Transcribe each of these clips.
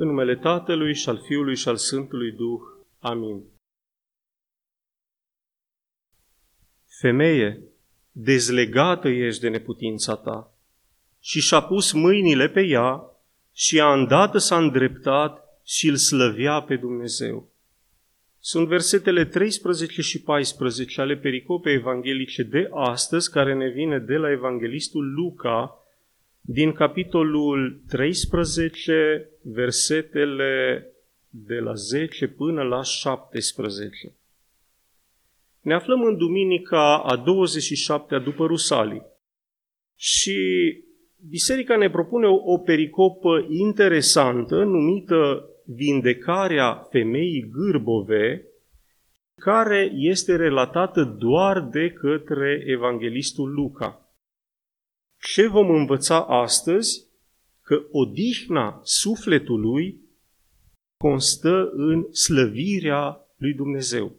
În numele Tatălui și al Fiului și al Sfântului Duh. Amin. Femeie, dezlegată ești de neputința ta. Și și-a pus mâinile pe ea și a îndată s-a îndreptat și îl slăvea pe Dumnezeu. Sunt versetele 13 și 14 ale pericopei evanghelice de astăzi, care ne vine de la evanghelistul Luca, din capitolul 13, versetele de la 10 până la 17. Ne aflăm în duminica a 27-a după Rusalii și biserica ne propune o, o pericopă interesantă numită Vindecarea femeii gârbove, care este relatată doar de către evanghelistul Luca. Ce vom învăța astăzi? Că odihna sufletului constă în slăvirea lui Dumnezeu.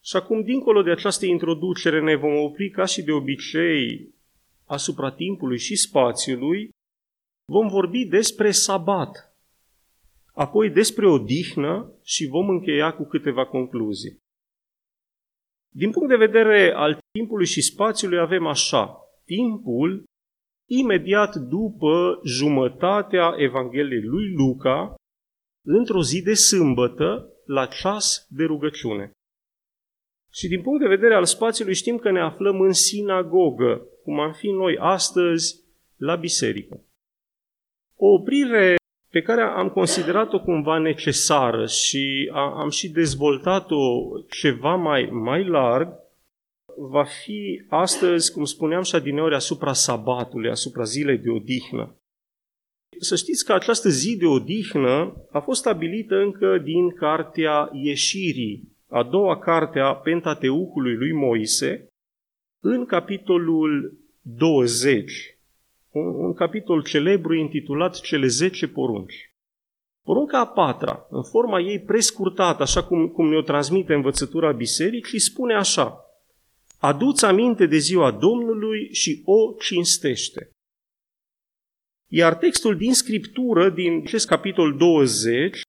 Și acum, dincolo de această introducere, ne vom opri ca și de obicei asupra timpului și spațiului, vom vorbi despre sabat, apoi despre odihnă și vom încheia cu câteva concluzii. Din punct de vedere al timpului și spațiului avem așa timpul imediat după jumătatea Evangheliei lui Luca, într-o zi de sâmbătă, la ceas de rugăciune. Și din punct de vedere al spațiului știm că ne aflăm în sinagogă, cum am fi noi astăzi la biserică. O oprire pe care am considerat-o cumva necesară și am și dezvoltat-o ceva mai, mai larg, va fi astăzi, cum spuneam și adineori, asupra sabatului, asupra zilei de odihnă. Să știți că această zi de odihnă a fost stabilită încă din cartea Ieșirii, a doua carte a Pentateucului lui Moise, în capitolul 20, un, un capitol celebru intitulat Cele 10 porunci. Porunca a patra, în forma ei prescurtată, așa cum, cum ne-o transmite învățătura bisericii, spune așa – Aduți aminte de ziua Domnului și o cinstește. Iar textul din Scriptură, din acest capitol 20,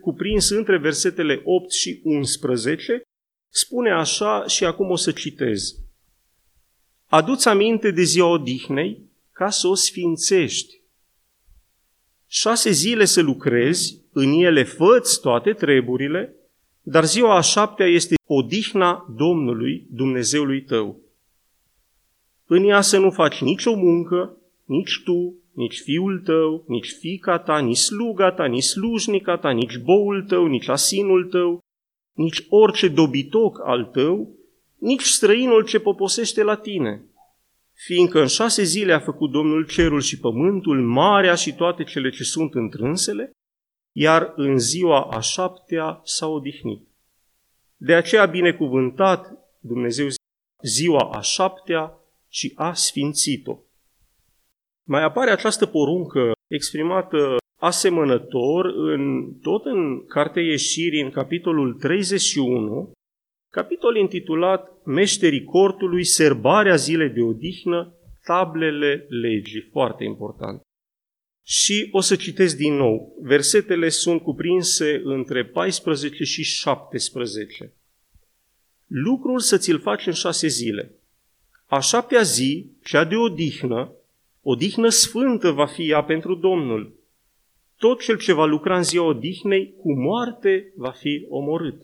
cuprins între versetele 8 și 11, spune așa și acum o să citez. Aduți aminte de ziua odihnei ca să o sfințești. Șase zile să lucrezi, în ele făți toate treburile, dar ziua a șaptea este odihna Domnului, Dumnezeului tău. În ea să nu faci nicio muncă, nici tu, nici fiul tău, nici fica ta, nici sluga ta, nici slujnica ta, nici boul tău, nici asinul tău, nici orice dobitoc al tău, nici străinul ce poposește la tine. Fiindcă în șase zile a făcut Domnul cerul și pământul, marea și toate cele ce sunt întrânsele, iar în ziua a șaptea s-a odihnit. De aceea a binecuvântat Dumnezeu ziua a șaptea și a sfințit-o. Mai apare această poruncă exprimată asemănător în, tot în Cartea Ieșirii, în capitolul 31, capitol intitulat Meșterii cortului, serbarea zilei de odihnă, tablele legii, foarte important. Și o să citesc din nou. Versetele sunt cuprinse între 14 și 17. Lucrul să ți-l faci în șase zile. A șaptea zi, cea de odihnă, odihnă sfântă va fi ea pentru Domnul. Tot cel ce va lucra în ziua odihnei, cu moarte va fi omorât.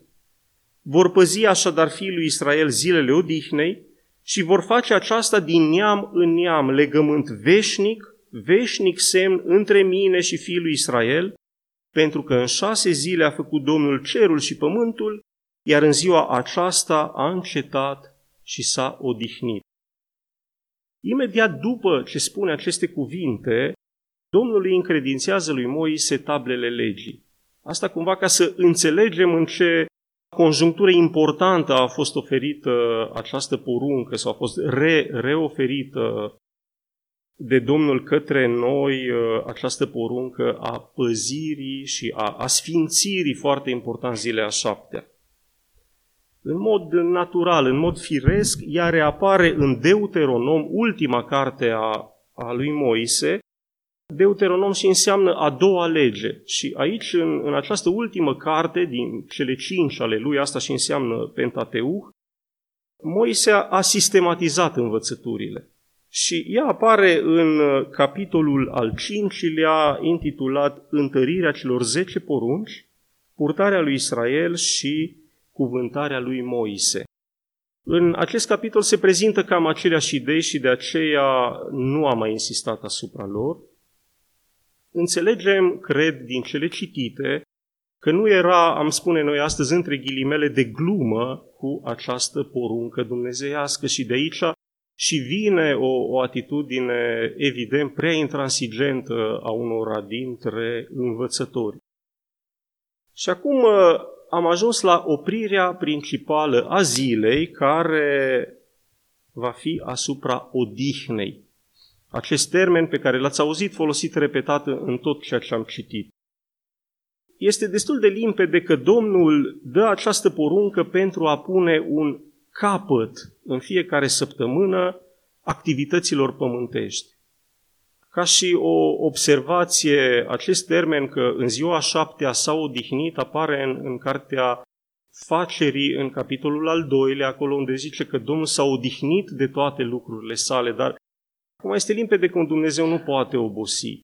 Vor păzi așadar fiii lui Israel zilele odihnei și vor face aceasta din neam în neam legământ veșnic veșnic semn între mine și fiul lui Israel, pentru că în șase zile a făcut Domnul cerul și pământul, iar în ziua aceasta a încetat și s-a odihnit. Imediat după ce spune aceste cuvinte, Domnul îi încredințează lui Moise tablele legii. Asta cumva ca să înțelegem în ce conjunctură importantă a fost oferită această poruncă sau a fost re, reoferită de Domnul către noi uh, această poruncă a păzirii și a, a sfințirii, foarte important, zilea a șaptea. În mod natural, în mod firesc, ea reapare în Deuteronom, ultima carte a, a lui Moise, Deuteronom și înseamnă a doua lege. Și aici, în, în această ultimă carte din cele cinci ale lui, asta și înseamnă Pentateuch, Moise a sistematizat învățăturile. Și ea apare în capitolul al cincilea, intitulat Întărirea celor zece porunci, purtarea lui Israel și cuvântarea lui Moise. În acest capitol se prezintă cam aceleași idei și de aceea nu am mai insistat asupra lor. Înțelegem, cred, din cele citite, că nu era, am spune noi astăzi, între ghilimele de glumă cu această poruncă dumnezeiască și de aici și vine o, o atitudine evident prea intransigentă a unora dintre învățători. Și acum am ajuns la oprirea principală a zilei, care va fi asupra odihnei. Acest termen pe care l-ați auzit folosit repetat în tot ceea ce am citit. Este destul de limpede că Domnul dă această poruncă pentru a pune un capăt în fiecare săptămână activităților pământești. Ca și o observație, acest termen că în ziua șaptea s-a odihnit apare în, în cartea Facerii, în capitolul al doilea, acolo unde zice că Domnul s-a odihnit de toate lucrurile sale, dar acum este limpede că un Dumnezeu nu poate obosi.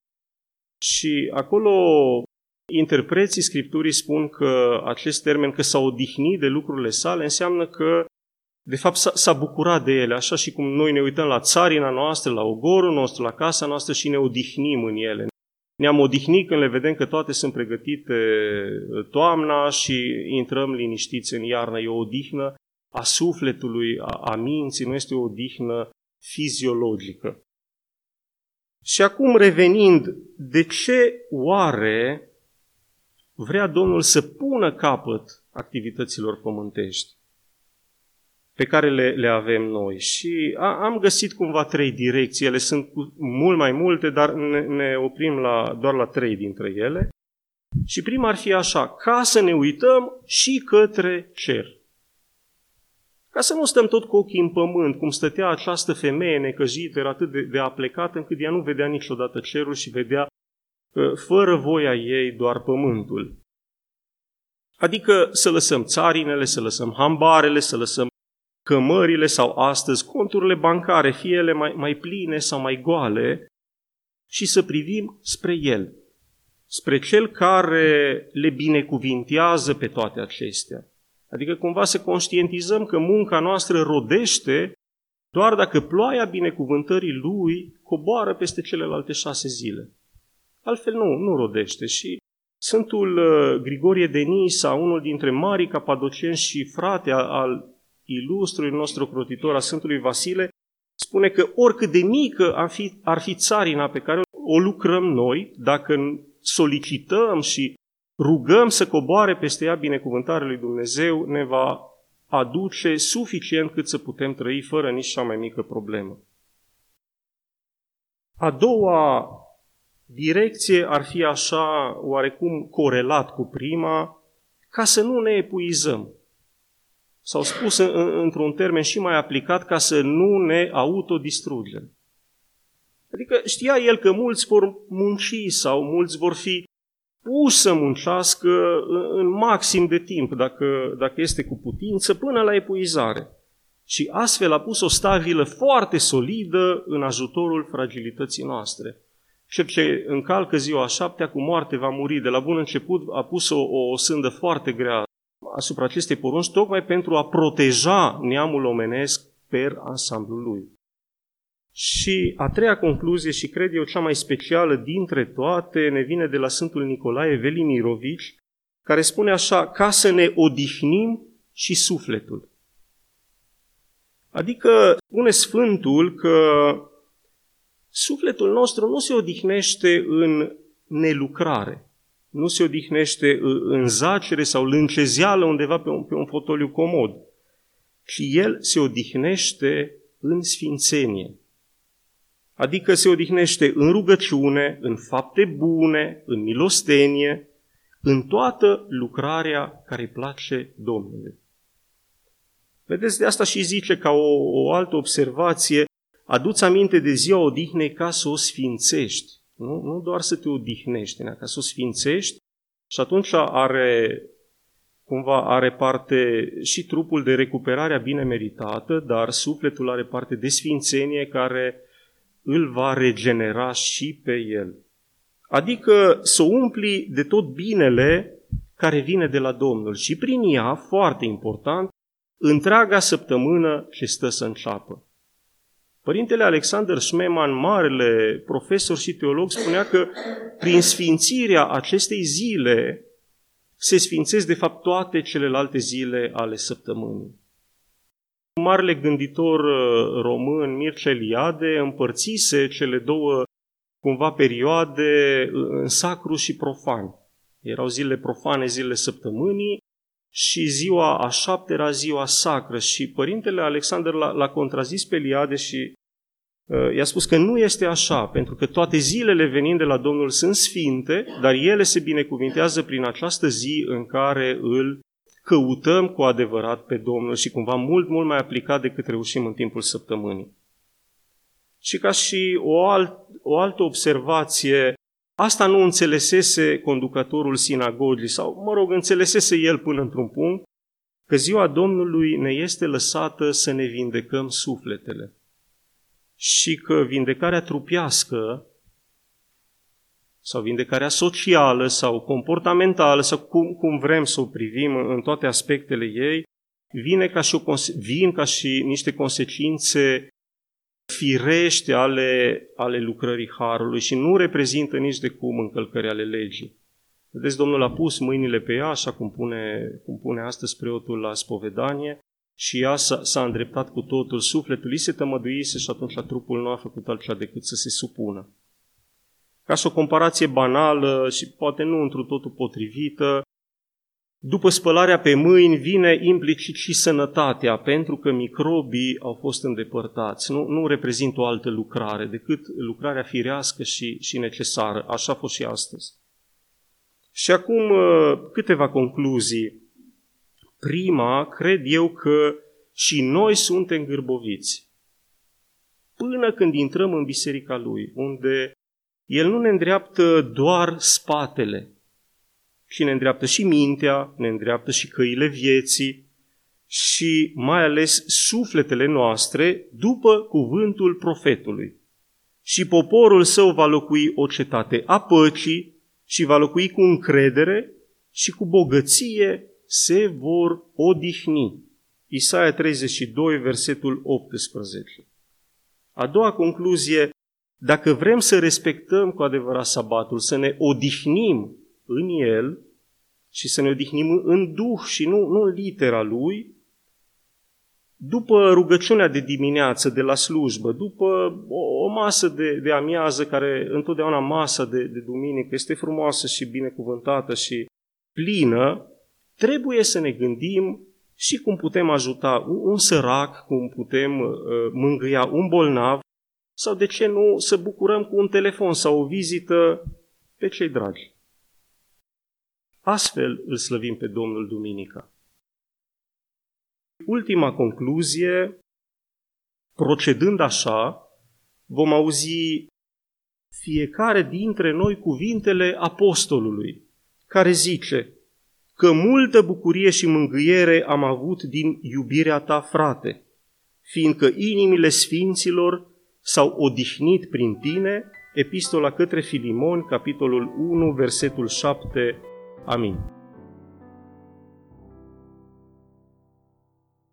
Și acolo interpreții Scripturii spun că acest termen, că s-a odihnit de lucrurile sale, înseamnă că de fapt, s-a bucurat de ele, așa și cum noi ne uităm la țarina noastră, la ogorul nostru, la casa noastră și ne odihnim în ele. Ne-am odihnit când le vedem că toate sunt pregătite uh, toamna și intrăm liniștiți în iarnă. E o odihnă a sufletului, a, a minții, nu este o odihnă fiziologică. Și acum revenind, de ce oare vrea Domnul să pună capăt activităților pământești? Pe care le, le avem noi. Și a, am găsit cumva trei direcții, ele sunt mult mai multe, dar ne, ne oprim la, doar la trei dintre ele. Și prima ar fi așa, ca să ne uităm și către cer. Ca să nu stăm tot cu ochii în pământ, cum stătea această femeie necăjită, era atât de, de aplecată încât ea nu vedea niciodată cerul și vedea uh, fără voia ei doar pământul. Adică să lăsăm țarinele, să lăsăm hambarele, să lăsăm cămările sau astăzi conturile bancare, fie ele mai, mai pline sau mai goale, și să privim spre El, spre Cel care le binecuvintează pe toate acestea. Adică cumva să conștientizăm că munca noastră rodește doar dacă ploaia binecuvântării Lui coboară peste celelalte șase zile. Altfel nu, nu rodește și Sfântul uh, Grigorie de Nisa, unul dintre marii capadocieni și frate al ilustrul nostru crotitor a Sfântului Vasile, spune că oricât de mică ar fi, ar fi țarina pe care o lucrăm noi, dacă solicităm și rugăm să coboare peste ea binecuvântarea lui Dumnezeu, ne va aduce suficient cât să putem trăi fără nici cea mai mică problemă. A doua direcție ar fi așa oarecum corelat cu prima, ca să nu ne epuizăm sau spus într-un termen și mai aplicat ca să nu ne autodistrugem. Adică știa el că mulți vor munci sau mulți vor fi pus să muncească în maxim de timp, dacă, dacă este cu putință, până la epuizare. Și astfel a pus o stabilă foarte solidă în ajutorul fragilității noastre. Cel ce încalcă ziua a șaptea cu moarte va muri. De la bun început a pus o, o sândă foarte grea asupra acestei porunci tocmai pentru a proteja neamul omenesc per ansamblul lui. Și a treia concluzie, și cred eu cea mai specială dintre toate, ne vine de la Sfântul Nicolae Velimirovici, care spune așa, ca să ne odihnim și sufletul. Adică spune Sfântul că sufletul nostru nu se odihnește în nelucrare nu se odihnește în zacere sau lâncezeală undeva pe un, pe un fotoliu comod, ci el se odihnește în sfințenie. Adică se odihnește în rugăciune, în fapte bune, în milostenie, în toată lucrarea care îi place Domnului. Vedeți, de asta și zice ca o, o altă observație, aduți aminte de ziua odihnei ca să o sfințești. Nu, nu doar să te odihnești, ca să o sfințești și atunci are cumva are parte și trupul de recuperare bine meritată, dar sufletul are parte de sfințenie care îl va regenera și pe el. Adică să umpli de tot binele care vine de la Domnul și prin ea, foarte important, întreaga săptămână ce stă să înceapă. Părintele Alexander Schmemann, marele profesor și teolog, spunea că prin sfințirea acestei zile se sfințesc de fapt toate celelalte zile ale săptămânii. Marele gânditor uh, român Mircea Eliade împărțise cele două cumva perioade uh, în sacru și profan. Erau zile profane, zile săptămânii și ziua a șapte era ziua sacră și părintele Alexander l-a, l-a contrazis pe Eliade și uh, i-a spus că nu este așa, pentru că toate zilele venind de la Domnul sunt sfinte, dar ele se binecuvintează prin această zi în care îl căutăm cu adevărat pe Domnul și cumva mult, mult mai aplicat decât reușim în timpul săptămânii. Și ca și o, alt, o altă observație, asta nu înțelesese conducătorul sinagogii sau, mă rog, înțelesese el până într-un punct, că ziua Domnului ne este lăsată să ne vindecăm sufletele. Și că vindecarea trupească sau vindecarea socială sau comportamentală sau cum, cum vrem să o privim în toate aspectele ei, vine ca și o, vin ca și niște consecințe firește ale, ale lucrării Harului și nu reprezintă nici de cum încălcări ale legii. Vedeți, Domnul a pus mâinile pe ea, așa cum pune, cum pune astăzi preotul la spovedanie, și ea s-a, s-a îndreptat cu totul, sufletul îi se tămăduise și atunci la trupul nu a făcut altceva decât să se supună. Ca și o comparație banală și poate nu într totul potrivită, după spălarea pe mâini vine implicit și sănătatea, pentru că microbii au fost îndepărtați. Nu, nu reprezintă o altă lucrare decât lucrarea firească și, și necesară. Așa a fost și astăzi. Și acum uh, câteva concluzii. Prima, cred eu că și noi suntem gârboviți. Până când intrăm în biserica lui, unde el nu ne îndreaptă doar spatele, și ne îndreaptă și mintea, ne îndreaptă și căile vieții și mai ales sufletele noastre după cuvântul profetului. Și poporul său va locui o cetate a păcii și va locui cu încredere și cu bogăție se vor odihni. Isaia 32, versetul 18. A doua concluzie, dacă vrem să respectăm cu adevărat sabatul, să ne odihnim în el și să ne odihnim în duh și nu, nu în litera lui, după rugăciunea de dimineață de la slujbă, după o, o masă de, de amiază, care întotdeauna masa de, de duminică este frumoasă și binecuvântată și plină, trebuie să ne gândim și cum putem ajuta un, un sărac, cum putem uh, mângâia un bolnav, sau de ce nu să bucurăm cu un telefon sau o vizită pe cei dragi. Astfel îl slăvim pe Domnul Duminica. Ultima concluzie, procedând așa, vom auzi fiecare dintre noi cuvintele apostolului, care zice că multă bucurie și mângâiere am avut din iubirea ta, frate, fiindcă inimile sfinților s-au odihnit prin tine, epistola către Filimon, capitolul 1, versetul 7 амінь.